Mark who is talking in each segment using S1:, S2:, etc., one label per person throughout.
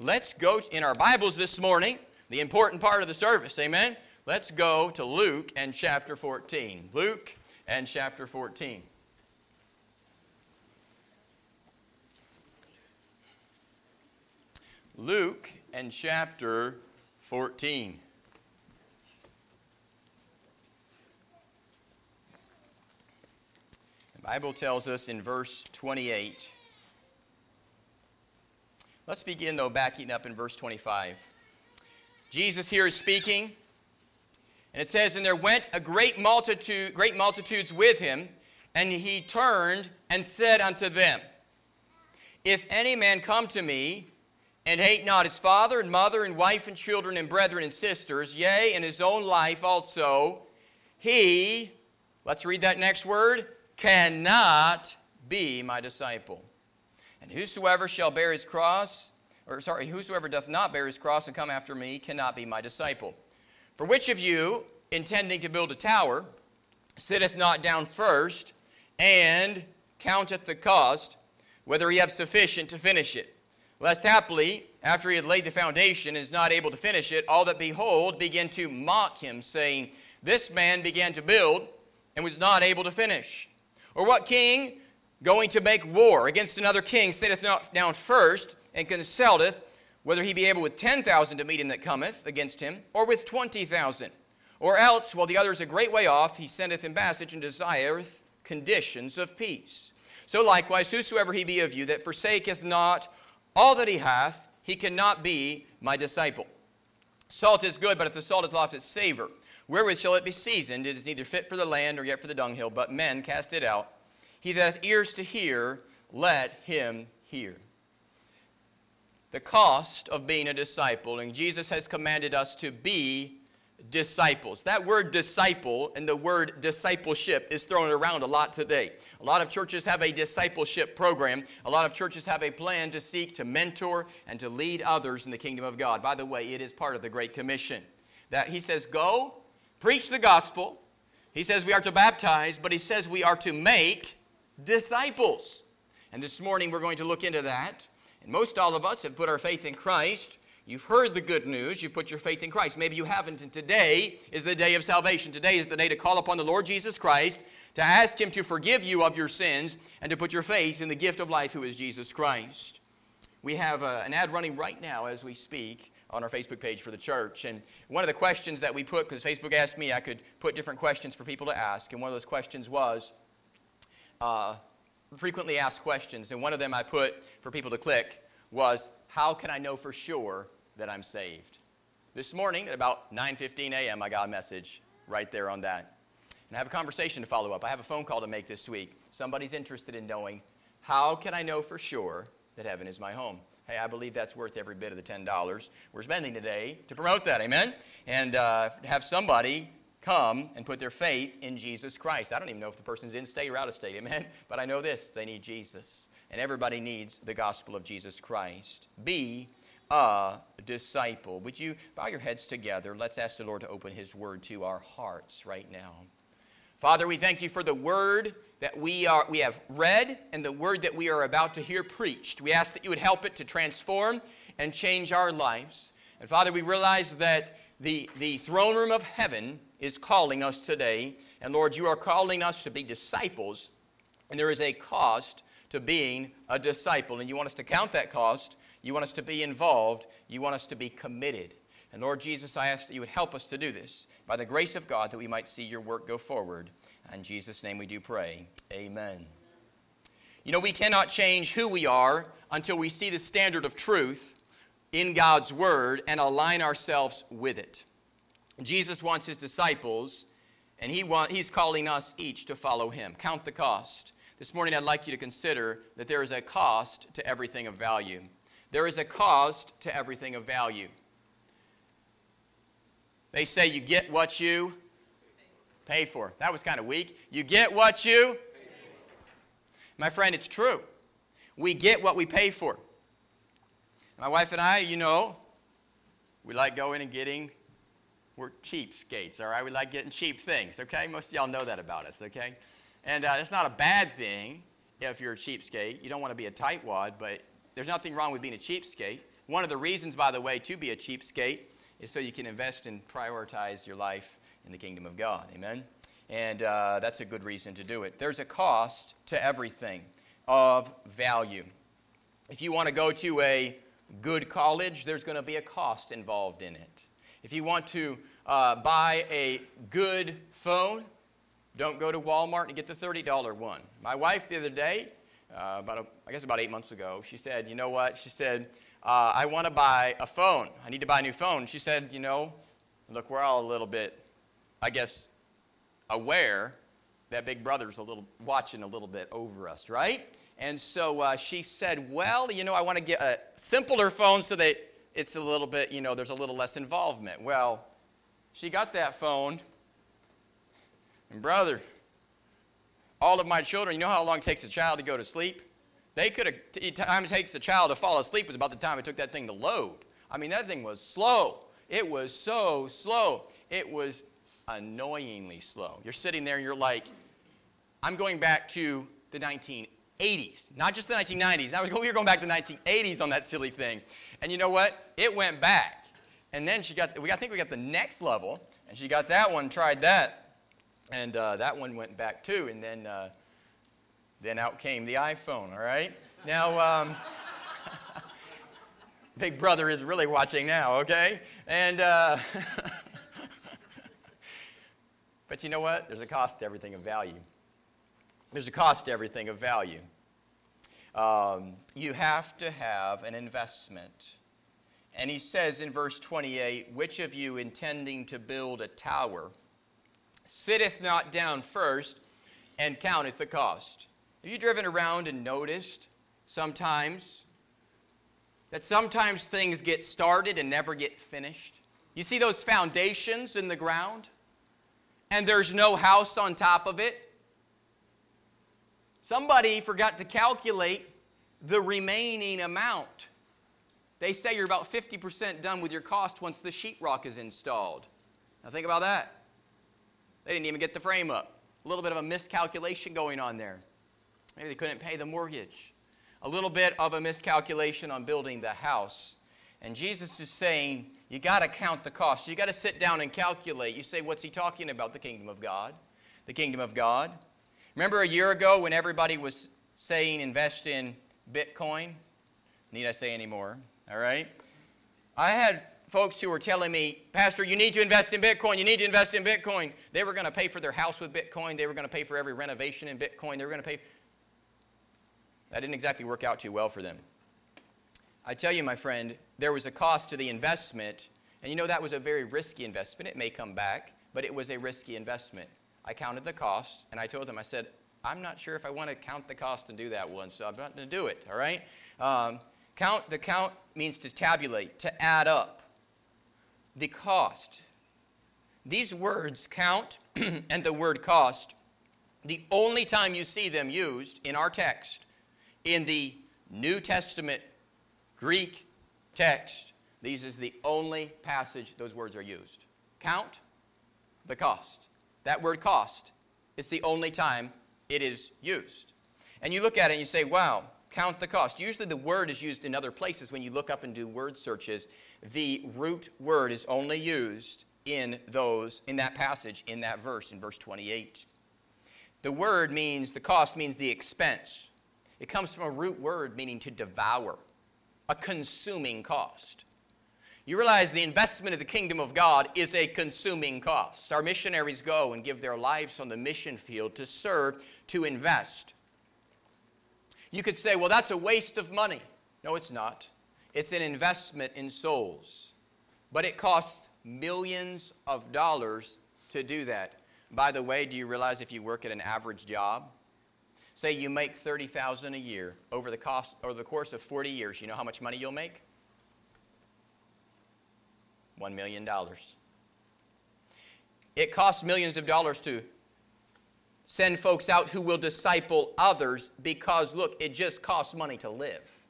S1: Let's go in our Bibles this morning, the important part of the service, amen? Let's go to Luke and chapter 14. Luke and chapter 14. Luke and chapter 14. The Bible tells us in verse 28. Let's begin, though, backing up in verse 25. Jesus here is speaking, and it says, And there went a great multitude, great multitudes with him, and he turned and said unto them, If any man come to me, and hate not his father and mother and wife and children and brethren and sisters, yea, and his own life also, he, let's read that next word, cannot be my disciple. And whosoever shall bear his cross, or sorry, whosoever doth not bear his cross and come after me cannot be my disciple. For which of you, intending to build a tower, sitteth not down first and counteth the cost, whether he have sufficient to finish it? Lest haply, after he had laid the foundation and is not able to finish it, all that behold begin to mock him, saying, This man began to build and was not able to finish. Or what king, going to make war against another king, sitteth not down first and consulteth whether he be able with ten thousand to meet him that cometh against him, or with twenty thousand? Or else, while the other is a great way off, he sendeth embassage and desireth conditions of peace. So likewise, whosoever he be of you that forsaketh not all that he hath, he cannot be my disciple. Salt is good, but if the salt hath lost its savor, wherewith shall it be seasoned? It is neither fit for the land nor yet for the dunghill, but men cast it out. He that hath ears to hear, let him hear. The cost of being a disciple, and Jesus has commanded us to be disciples. That word disciple and the word discipleship is thrown around a lot today. A lot of churches have a discipleship program. A lot of churches have a plan to seek to mentor and to lead others in the kingdom of God. By the way, it is part of the Great Commission. That he says, Go, preach the gospel. He says we are to baptize, but he says we are to make disciples. And this morning we're going to look into that. And most all of us have put our faith in Christ You've heard the good news. You've put your faith in Christ. Maybe you haven't, and today is the day of salvation. Today is the day to call upon the Lord Jesus Christ, to ask Him to forgive you of your sins, and to put your faith in the gift of life, who is Jesus Christ. We have uh, an ad running right now as we speak on our Facebook page for the church. And one of the questions that we put, because Facebook asked me, I could put different questions for people to ask. And one of those questions was uh, frequently asked questions. And one of them I put for people to click was, How can I know for sure that I'm saved. This morning at about 9:15 a.m. I got a message right there on that. And I have a conversation to follow up. I have a phone call to make this week. Somebody's interested in knowing how can I know for sure that heaven is my home? Hey, I believe that's worth every bit of the $10 we're spending today to promote that, amen? And uh, have somebody come and put their faith in Jesus Christ. I don't even know if the person's in state or out of state, amen? But I know this they need Jesus. And everybody needs the gospel of Jesus Christ. Be a disciple. Would you bow your heads together? Let's ask the Lord to open His word to our hearts right now. Father, we thank you for the word that we, are, we have read and the word that we are about to hear preached. We ask that you would help it to transform and change our lives. And Father, we realize that the, the throne room of heaven is calling us today. And Lord, you are calling us to be disciples, and there is a cost to being a disciple. And you want us to count that cost you want us to be involved. You want us to be committed. And Lord Jesus, I ask that you would help us to do this by the grace of God that we might see your work go forward. In Jesus' name we do pray. Amen. You know, we cannot change who we are until we see the standard of truth in God's Word and align ourselves with it. Jesus wants his disciples, and he want, he's calling us each to follow him. Count the cost. This morning, I'd like you to consider that there is a cost to everything of value. There is a cost to everything of value. They say you get what you pay for. That was kind of weak. You get what you My friend, it's true. We get what we pay for. My wife and I, you know, we like going and getting, we're cheapskates, all right? We like getting cheap things, okay? Most of y'all know that about us, okay? And uh, it's not a bad thing if you're a cheapskate. You don't want to be a tightwad, but there's nothing wrong with being a cheapskate. One of the reasons, by the way, to be a cheapskate is so you can invest and prioritize your life in the kingdom of God. Amen? And uh, that's a good reason to do it. There's a cost to everything of value. If you want to go to a good college, there's going to be a cost involved in it. If you want to uh, buy a good phone, don't go to Walmart and get the $30 one. My wife the other day, uh, about a, I guess about eight months ago, she said, you know what? She said, uh, I want to buy a phone. I need to buy a new phone. She said, you know, look, we're all a little bit, I guess, aware that Big Brother's a little watching a little bit over us, right? And so uh, she said, well, you know, I want to get a simpler phone so that it's a little bit, you know, there's a little less involvement. Well, she got that phone, and brother, all of my children, you know how long it takes a child to go to sleep? They could have, time it takes a child to fall asleep was about the time it took that thing to load. I mean, that thing was slow. It was so slow. It was annoyingly slow. You're sitting there and you're like, I'm going back to the 1980s, not just the 1990s. Now we were going back to the 1980s on that silly thing. And you know what? It went back. And then she got, we, I think we got the next level, and she got that one, tried that, and uh, that one went back too. And then, uh, then out came the iPhone, all right? Now, um, Big Brother is really watching now, okay? And, uh, but you know what? There's a cost to everything of value. There's a cost to everything of value. Um, you have to have an investment. And he says in verse 28 Which of you intending to build a tower sitteth not down first and counteth the cost? Have you driven around and noticed sometimes that sometimes things get started and never get finished? You see those foundations in the ground, and there's no house on top of it? Somebody forgot to calculate the remaining amount. They say you're about 50% done with your cost once the sheetrock is installed. Now think about that. They didn't even get the frame up. A little bit of a miscalculation going on there. Maybe they couldn't pay the mortgage. A little bit of a miscalculation on building the house. And Jesus is saying, you got to count the cost. You got to sit down and calculate. You say, what's he talking about? The kingdom of God. The kingdom of God. Remember a year ago when everybody was saying invest in Bitcoin? Need I say any more? All right? I had folks who were telling me, Pastor, you need to invest in Bitcoin. You need to invest in Bitcoin. They were going to pay for their house with Bitcoin. They were going to pay for every renovation in Bitcoin. They were going to pay. That didn't exactly work out too well for them. I tell you, my friend, there was a cost to the investment, and you know that was a very risky investment. It may come back, but it was a risky investment. I counted the cost, and I told them, I said, I'm not sure if I want to count the cost and do that one, so I'm not going to do it, all right? Um, count, the count means to tabulate, to add up the cost. These words, count and the word cost, the only time you see them used in our text, in the New Testament Greek text, these is the only passage those words are used. Count the cost. That word cost is the only time it is used. And you look at it and you say, wow, count the cost. Usually the word is used in other places when you look up and do word searches. The root word is only used in those in that passage in that verse in verse 28. The word means the cost means the expense. It comes from a root word meaning to devour, a consuming cost. You realize the investment of the kingdom of God is a consuming cost. Our missionaries go and give their lives on the mission field to serve, to invest. You could say, well, that's a waste of money. No, it's not. It's an investment in souls. But it costs millions of dollars to do that. By the way, do you realize if you work at an average job, say you make 30,000 a year over the cost over the course of 40 years, you know how much money you'll make? $1 million. It costs millions of dollars to send folks out who will disciple others because, look, it just costs money to live.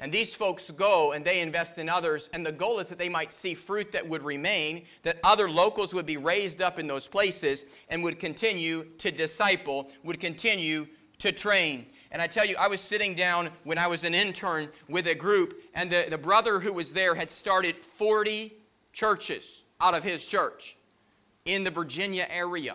S1: And these folks go and they invest in others, and the goal is that they might see fruit that would remain, that other locals would be raised up in those places and would continue to disciple, would continue to train. And I tell you, I was sitting down when I was an intern with a group, and the, the brother who was there had started 40 churches out of his church in the Virginia area.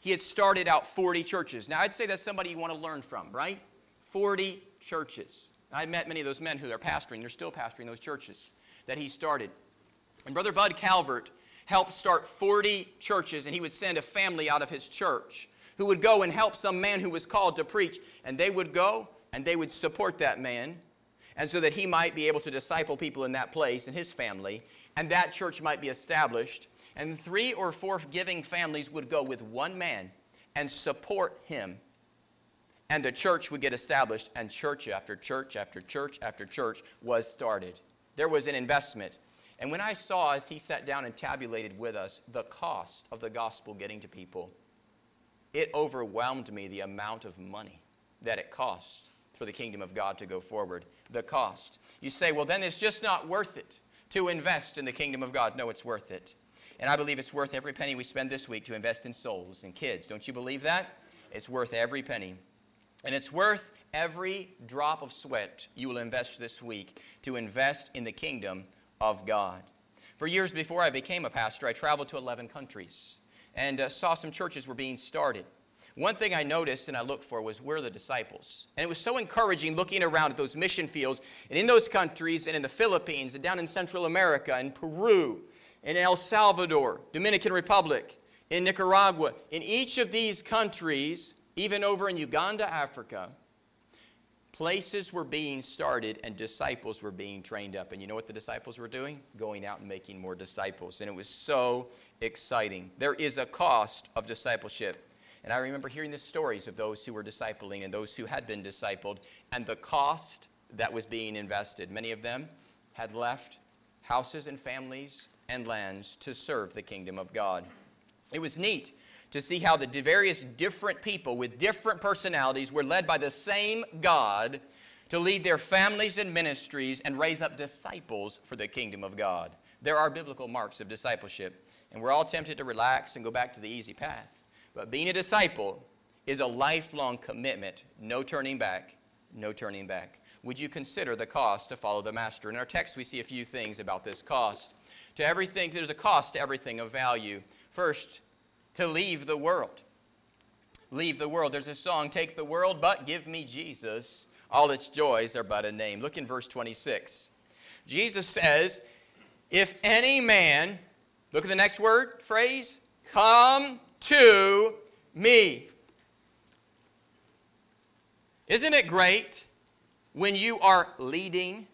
S1: He had started out 40 churches. Now, I'd say that's somebody you want to learn from, right? 40 churches. I met many of those men who are pastoring. They're still pastoring those churches that he started. And Brother Bud Calvert helped start 40 churches, and he would send a family out of his church who would go and help some man who was called to preach. And they would go and they would support that man, and so that he might be able to disciple people in that place and his family, and that church might be established. And three or four giving families would go with one man and support him. And the church would get established, and church after church after church after church was started. There was an investment. And when I saw, as he sat down and tabulated with us, the cost of the gospel getting to people, it overwhelmed me the amount of money that it costs for the kingdom of God to go forward. The cost. You say, well, then it's just not worth it to invest in the kingdom of God. No, it's worth it. And I believe it's worth every penny we spend this week to invest in souls and kids. Don't you believe that? It's worth every penny. And it's worth every drop of sweat you will invest this week to invest in the kingdom of God. For years before I became a pastor, I traveled to 11 countries and uh, saw some churches were being started. One thing I noticed and I looked for was where the disciples. And it was so encouraging looking around at those mission fields and in those countries and in the Philippines and down in Central America and Peru and El Salvador, Dominican Republic, in Nicaragua. In each of these countries, even over in Uganda, Africa, places were being started and disciples were being trained up. And you know what the disciples were doing? Going out and making more disciples. And it was so exciting. There is a cost of discipleship. And I remember hearing the stories of those who were discipling and those who had been discipled and the cost that was being invested. Many of them had left houses and families and lands to serve the kingdom of God. It was neat to see how the various different people with different personalities were led by the same God to lead their families and ministries and raise up disciples for the kingdom of God. There are biblical marks of discipleship, and we're all tempted to relax and go back to the easy path. But being a disciple is a lifelong commitment, no turning back, no turning back. Would you consider the cost to follow the master? In our text, we see a few things about this cost. To everything, there's a cost to everything of value. First, to leave the world. Leave the world. There's a song, Take the World, but give me Jesus. All its joys are but a name. Look in verse 26. Jesus says, If any man, look at the next word, phrase, come to me. Isn't it great when you are leading?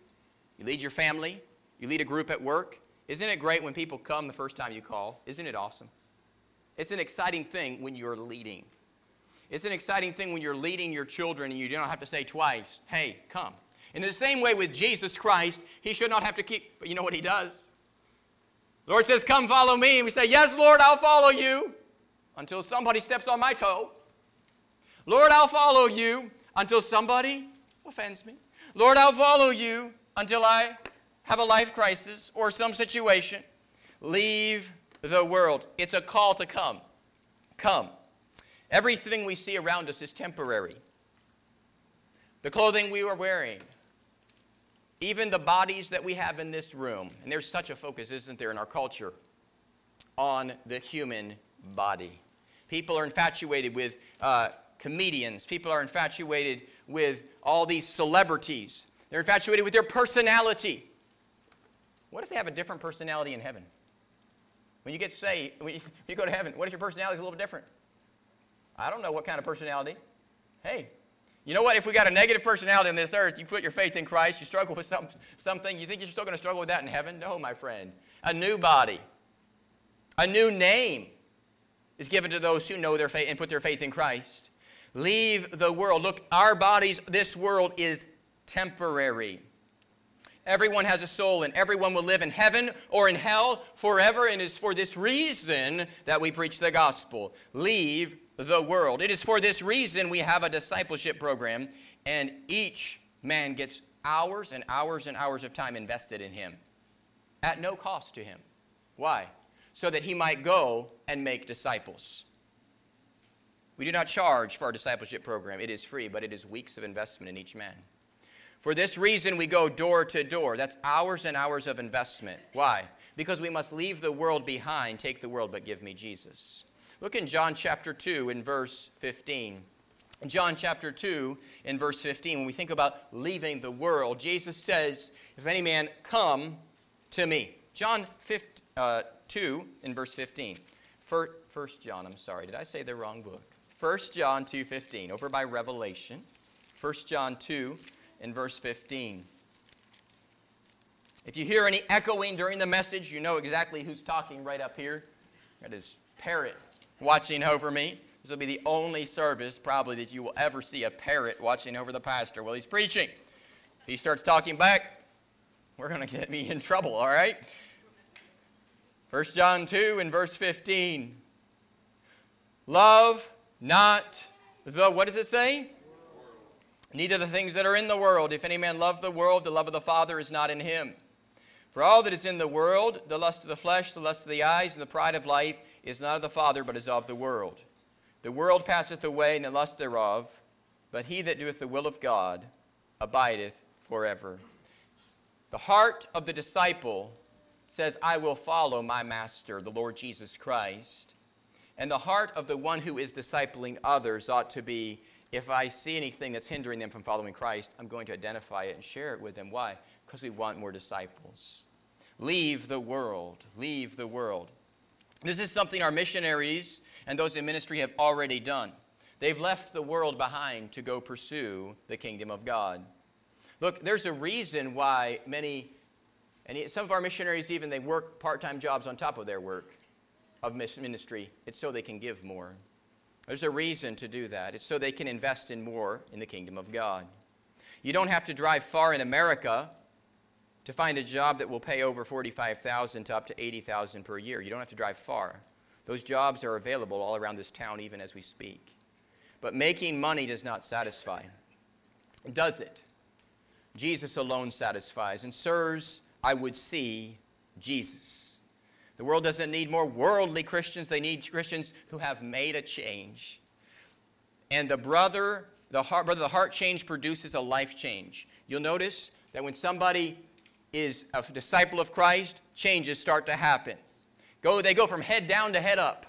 S1: You lead your family, you lead a group at work. Isn't it great when people come the first time you call? Isn't it awesome? It's an exciting thing when you're leading. It's an exciting thing when you're leading your children and you don't have to say twice, hey, come. In the same way with Jesus Christ, he should not have to keep, but you know what he does? The Lord says, Come follow me. And we say, Yes, Lord, I'll follow you until somebody steps on my toe. Lord, I'll follow you until somebody offends me. Lord, I'll follow you until I have a life crisis or some situation. Leave the world. It's a call to come. Come. Everything we see around us is temporary. The clothing we are wearing, even the bodies that we have in this room, and there's such a focus, isn't there, in our culture, on the human body. People are infatuated with uh, comedians. People are infatuated with all these celebrities. They're infatuated with their personality. What if they have a different personality in heaven? When you get saved, when you go to heaven, what if your personality is a little different? I don't know what kind of personality. Hey, you know what? If we got a negative personality on this earth, you put your faith in Christ, you struggle with some, something, you think you're still going to struggle with that in heaven? No, my friend. A new body, a new name is given to those who know their faith and put their faith in Christ. Leave the world. Look, our bodies, this world is temporary. Everyone has a soul, and everyone will live in heaven or in hell forever. And it is for this reason that we preach the gospel. Leave the world. It is for this reason we have a discipleship program, and each man gets hours and hours and hours of time invested in him at no cost to him. Why? So that he might go and make disciples. We do not charge for our discipleship program. It is free, but it is weeks of investment in each man. For this reason, we go door to door. That's hours and hours of investment. Why? Because we must leave the world behind, take the world, but give me Jesus. Look in John chapter 2 in verse 15. In John chapter 2 in verse 15, when we think about leaving the world, Jesus says, If any man come to me. John 15, uh, 2 in verse 15. First John, I'm sorry, did I say the wrong book? 1 John 2.15, over by Revelation. 1 John 2 in verse 15. If you hear any echoing during the message, you know exactly who's talking right up here. That is Parrot watching over me. This will be the only service probably that you will ever see a parrot watching over the pastor while he's preaching. He starts talking back, we're going to get me in trouble, all right? 1 John 2 and verse 15. Love not the, what does it say? Neither the things that are in the world. If any man love the world, the love of the Father is not in him. For all that is in the world, the lust of the flesh, the lust of the eyes, and the pride of life, is not of the Father, but is of the world. The world passeth away, and the lust thereof, but he that doeth the will of God abideth forever. The heart of the disciple says, I will follow my master, the Lord Jesus Christ. And the heart of the one who is discipling others ought to be, if I see anything that's hindering them from following Christ, I'm going to identify it and share it with them. Why? Because we want more disciples. Leave the world. Leave the world. This is something our missionaries and those in ministry have already done. They've left the world behind to go pursue the kingdom of God. Look, there's a reason why many, and some of our missionaries even, they work part-time jobs on top of their work of ministry. It's so they can give more. There's a reason to do that. It's so they can invest in more in the kingdom of God. You don't have to drive far in America to find a job that will pay over 45,000 to up to 80,000 per year. You don't have to drive far. Those jobs are available all around this town even as we speak. But making money does not satisfy. Does it? Jesus alone satisfies. And sirs, I would see Jesus. The world doesn't need more worldly Christians. They need Christians who have made a change. And the brother, the heart, brother, the heart change produces a life change. You'll notice that when somebody is a disciple of Christ, changes start to happen. Go, they go from head down to head up.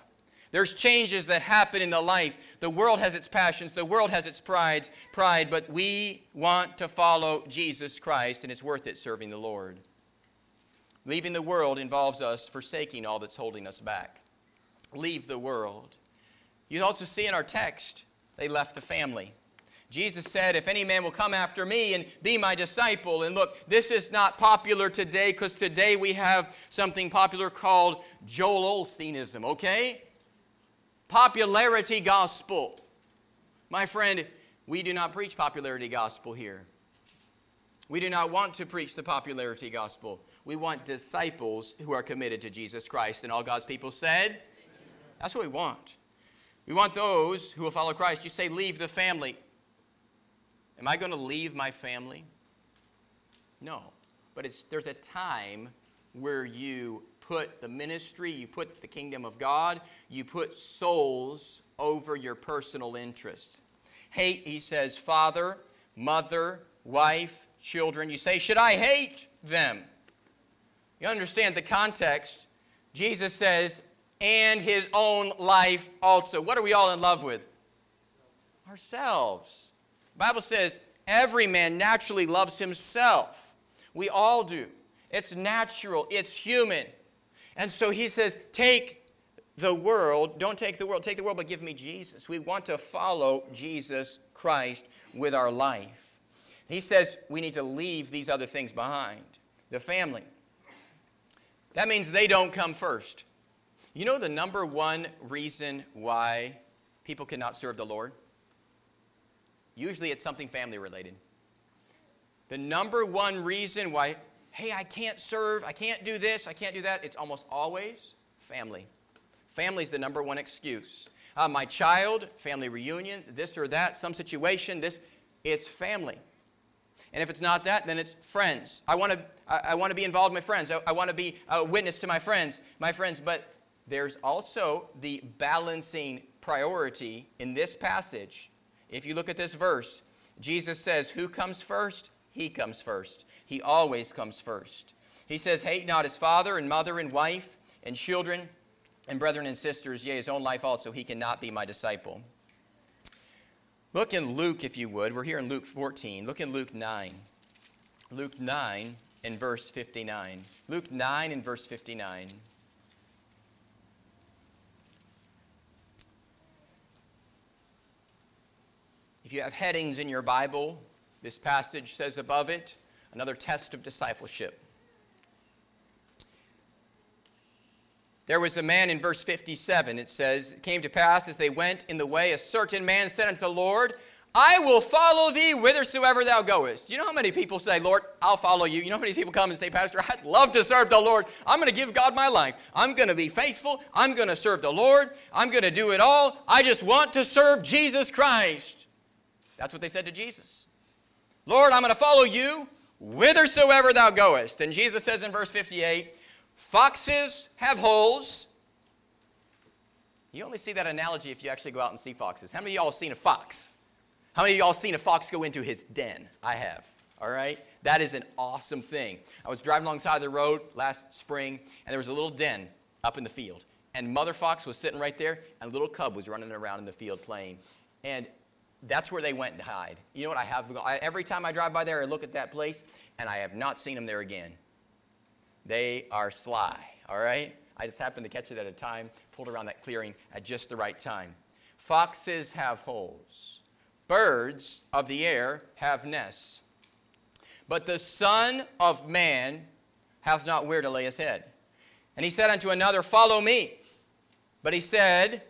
S1: There's changes that happen in the life. The world has its passions, the world has its pride, pride, but we want to follow Jesus Christ, and it's worth it serving the Lord. Leaving the world involves us forsaking all that's holding us back. Leave the world. You also see in our text, they left the family. Jesus said, If any man will come after me and be my disciple, and look, this is not popular today because today we have something popular called Joel Osteenism, okay? Popularity gospel. My friend, we do not preach popularity gospel here. We do not want to preach the popularity gospel. We want disciples who are committed to Jesus Christ. And all God's people said, That's what we want. We want those who will follow Christ. You say, Leave the family. Am I going to leave my family? No. But there's a time where you put the ministry, you put the kingdom of God, you put souls over your personal interests. Hate, he says, father, mother, wife, children. You say, Should I hate them? You understand the context. Jesus says, and his own life also. What are we all in love with? Ourselves. The Bible says every man naturally loves himself. We all do. It's natural, it's human. And so he says, take the world, don't take the world, take the world, but give me Jesus. We want to follow Jesus Christ with our life. He says we need to leave these other things behind the family. That means they don't come first. You know the number one reason why people cannot serve the Lord? Usually it's something family related. The number one reason why, hey, I can't serve, I can't do this, I can't do that, it's almost always family. Family is the number one excuse. Uh, my child, family reunion, this or that, some situation, this, it's family. And if it's not that, then it's friends. I want to I, I want to be involved with my friends. I, I want to be a witness to my friends, my friends, but there's also the balancing priority in this passage. If you look at this verse, Jesus says, Who comes first? He comes first. He always comes first. He says, Hate not his father and mother and wife and children and brethren and sisters, yea, his own life also, he cannot be my disciple. Look in Luke, if you would. We're here in Luke 14. Look in Luke 9. Luke 9 and verse 59. Luke 9 and verse 59. If you have headings in your Bible, this passage says above it, another test of discipleship. There was a man in verse 57, it says, It came to pass as they went in the way, a certain man said unto the Lord, I will follow thee whithersoever thou goest. You know how many people say, Lord, I'll follow you? You know how many people come and say, Pastor, I'd love to serve the Lord. I'm going to give God my life. I'm going to be faithful. I'm going to serve the Lord. I'm going to do it all. I just want to serve Jesus Christ. That's what they said to Jesus. Lord, I'm going to follow you whithersoever thou goest. And Jesus says in verse 58, Foxes have holes. You only see that analogy if you actually go out and see foxes. How many of y'all seen a fox? How many of y'all seen a fox go into his den? I have. All right? That is an awesome thing. I was driving alongside the road last spring, and there was a little den up in the field. And mother fox was sitting right there, and little cub was running around in the field playing. And that's where they went to hide. You know what I have? I, every time I drive by there, I look at that place, and I have not seen them there again. They are sly, all right? I just happened to catch it at a time, pulled around that clearing at just the right time. Foxes have holes. Birds of the air have nests. But the Son of Man hath not where to lay his head. And he said unto another, Follow me. But he said,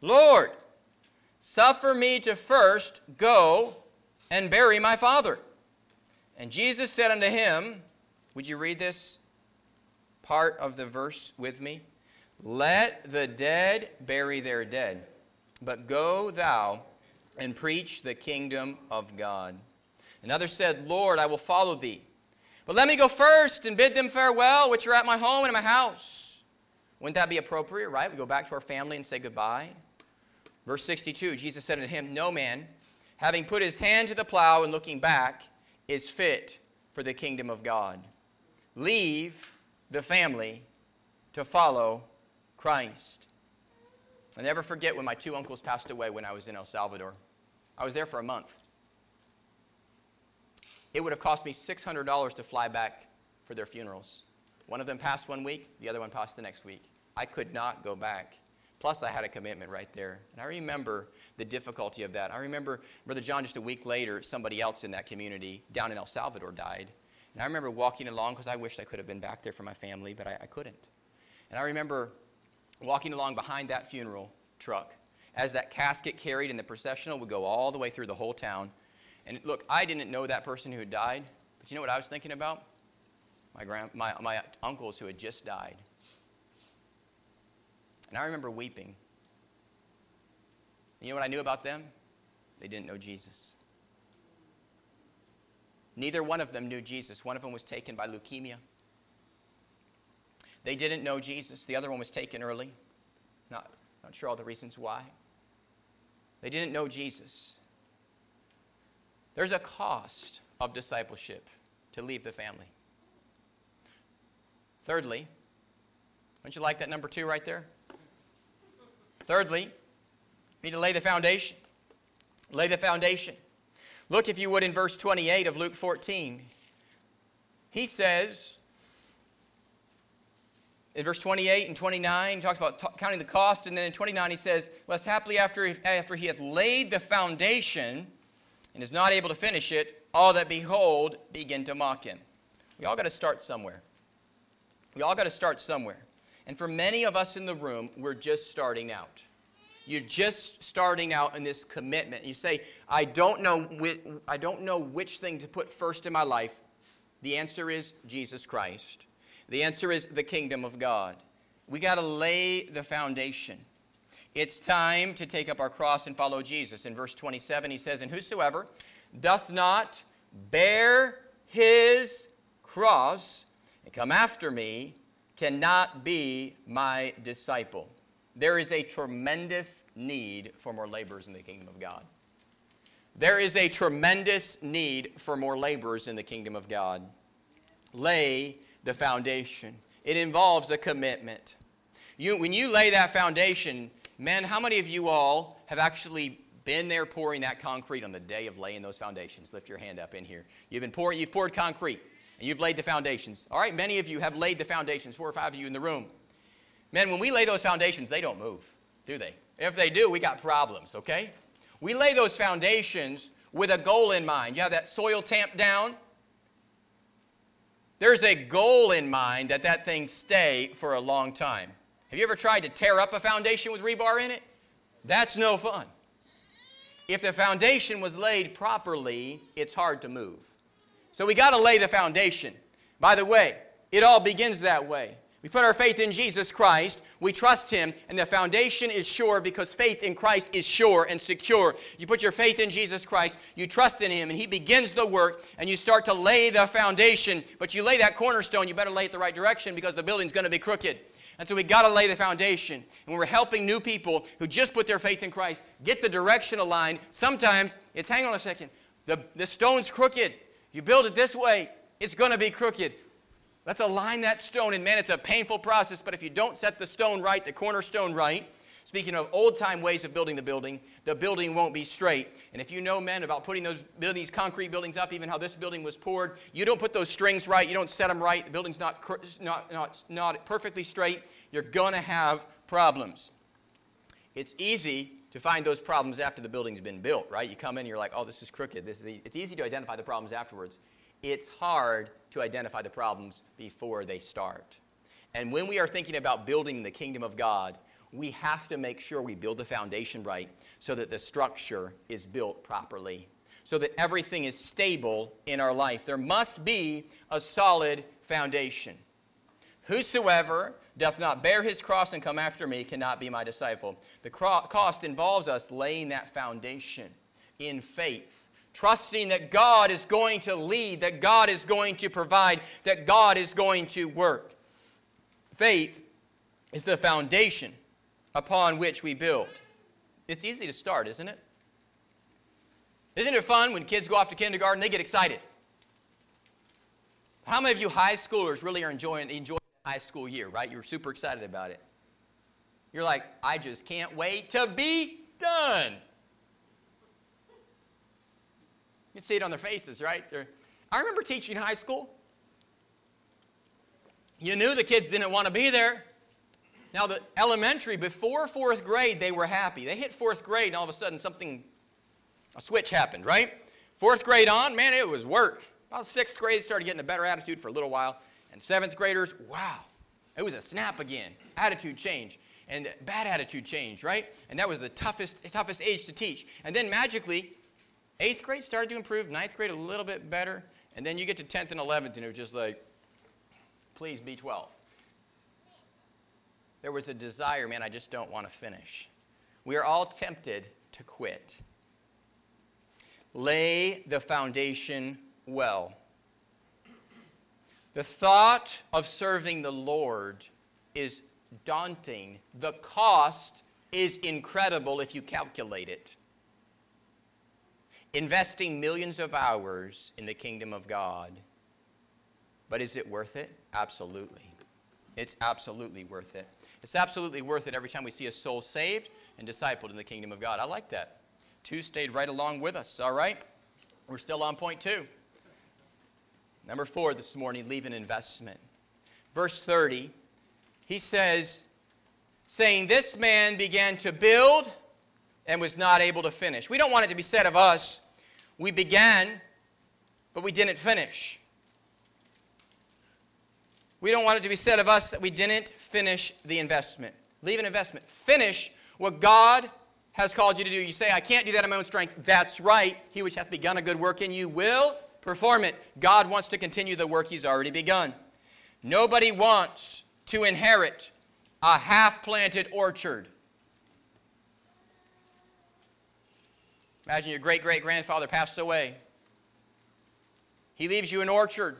S1: Lord, suffer me to first go and bury my father. And Jesus said unto him, Would you read this part of the verse with me? Let the dead bury their dead, but go thou and preach the kingdom of God. Another said, Lord, I will follow thee. But let me go first and bid them farewell, which are at my home and in my house. Wouldn't that be appropriate, right? We go back to our family and say goodbye. Verse 62 Jesus said unto him, No man, having put his hand to the plow and looking back, is fit for the kingdom of God. Leave the family to follow Christ. I never forget when my two uncles passed away when I was in El Salvador. I was there for a month. It would have cost me $600 to fly back for their funerals. One of them passed one week, the other one passed the next week. I could not go back. Plus, I had a commitment right there. And I remember the difficulty of that. I remember, Brother John, just a week later, somebody else in that community down in El Salvador died. And I remember walking along because I wished I could have been back there for my family, but I, I couldn't. And I remember walking along behind that funeral truck as that casket carried in the processional would go all the way through the whole town. And look, I didn't know that person who had died, but you know what I was thinking about? My, grand, my, my uncles who had just died. And I remember weeping. And you know what I knew about them? They didn't know Jesus. Neither one of them knew Jesus. One of them was taken by leukemia. They didn't know Jesus. The other one was taken early. Not, not sure all the reasons why. They didn't know Jesus. There's a cost of discipleship to leave the family. Thirdly, don't you like that number two right there? Thirdly, you need to lay the foundation. Lay the foundation. Look, if you would, in verse 28 of Luke 14. He says, in verse 28 and 29, he talks about t- counting the cost, and then in 29 he says, Lest happily after, after he hath laid the foundation and is not able to finish it, all that behold begin to mock him. We all got to start somewhere. We all got to start somewhere. And for many of us in the room, we're just starting out. You're just starting out in this commitment. You say, I don't know which, I don't know which thing to put first in my life. The answer is Jesus Christ. The answer is the kingdom of God. We got to lay the foundation. It's time to take up our cross and follow Jesus. In verse 27, he says, And whosoever doth not bear his cross and come after me cannot be my disciple. There is a tremendous need for more laborers in the kingdom of God. There is a tremendous need for more laborers in the kingdom of God. Lay the foundation. It involves a commitment. You, when you lay that foundation, man, how many of you all have actually been there pouring that concrete on the day of laying those foundations? Lift your hand up in here. You've been pouring, you've poured concrete and you've laid the foundations. All right, many of you have laid the foundations, four or five of you in the room. Man, when we lay those foundations, they don't move, do they? If they do, we got problems, okay? We lay those foundations with a goal in mind. You have that soil tamped down. There's a goal in mind that that thing stay for a long time. Have you ever tried to tear up a foundation with rebar in it? That's no fun. If the foundation was laid properly, it's hard to move. So we got to lay the foundation. By the way, it all begins that way. We put our faith in Jesus Christ, we trust Him, and the foundation is sure because faith in Christ is sure and secure. You put your faith in Jesus Christ, you trust in Him, and He begins the work, and you start to lay the foundation. But you lay that cornerstone, you better lay it the right direction because the building's going to be crooked. And so we got to lay the foundation. And when we're helping new people who just put their faith in Christ get the direction aligned, sometimes it's hang on a second, the, the stone's crooked. You build it this way, it's going to be crooked. Let's align that stone. And man, it's a painful process, but if you don't set the stone right, the cornerstone right, speaking of old time ways of building the building, the building won't be straight. And if you know, men, about putting those these concrete buildings up, even how this building was poured, you don't put those strings right, you don't set them right, the building's not, not, not, not perfectly straight, you're going to have problems. It's easy to find those problems after the building's been built, right? You come in, you're like, oh, this is crooked. This is e-. It's easy to identify the problems afterwards. It's hard to identify the problems before they start. And when we are thinking about building the kingdom of God, we have to make sure we build the foundation right so that the structure is built properly, so that everything is stable in our life. There must be a solid foundation. Whosoever doth not bear his cross and come after me cannot be my disciple. The cost involves us laying that foundation in faith, trusting that God is going to lead, that God is going to provide, that God is going to work. Faith is the foundation upon which we build. It's easy to start, isn't it? Isn't it fun when kids go off to kindergarten, they get excited? How many of you high schoolers really are enjoying, enjoying high school year, right? You're super excited about it. You're like, I just can't wait to be done. You can see it on their faces, right? They're, I remember teaching high school. You knew the kids didn't want to be there. Now, the elementary, before fourth grade, they were happy. They hit fourth grade, and all of a sudden, something, a switch happened, right? Fourth grade on, man, it was work. About sixth grade, started getting a better attitude for a little while. And seventh graders, wow, it was a snap again. Attitude change and bad attitude change, right? And that was the toughest, toughest age to teach. And then magically, eighth grade started to improve, ninth grade a little bit better, and then you get to 10th and 11th, and it was just like, please be 12th. There was a desire, man, I just don't want to finish. We are all tempted to quit. Lay the foundation well. The thought of serving the Lord is daunting. The cost is incredible if you calculate it. Investing millions of hours in the kingdom of God. But is it worth it? Absolutely. It's absolutely worth it. It's absolutely worth it every time we see a soul saved and discipled in the kingdom of God. I like that. Two stayed right along with us, all right? We're still on point two. Number four this morning, leave an investment. Verse 30, he says, saying, This man began to build and was not able to finish. We don't want it to be said of us, we began, but we didn't finish. We don't want it to be said of us that we didn't finish the investment. Leave an investment. Finish what God has called you to do. You say, I can't do that in my own strength. That's right. He which hath begun a good work in you will perform it. God wants to continue the work He's already begun. Nobody wants to inherit a half planted orchard. Imagine your great great grandfather passed away. He leaves you an orchard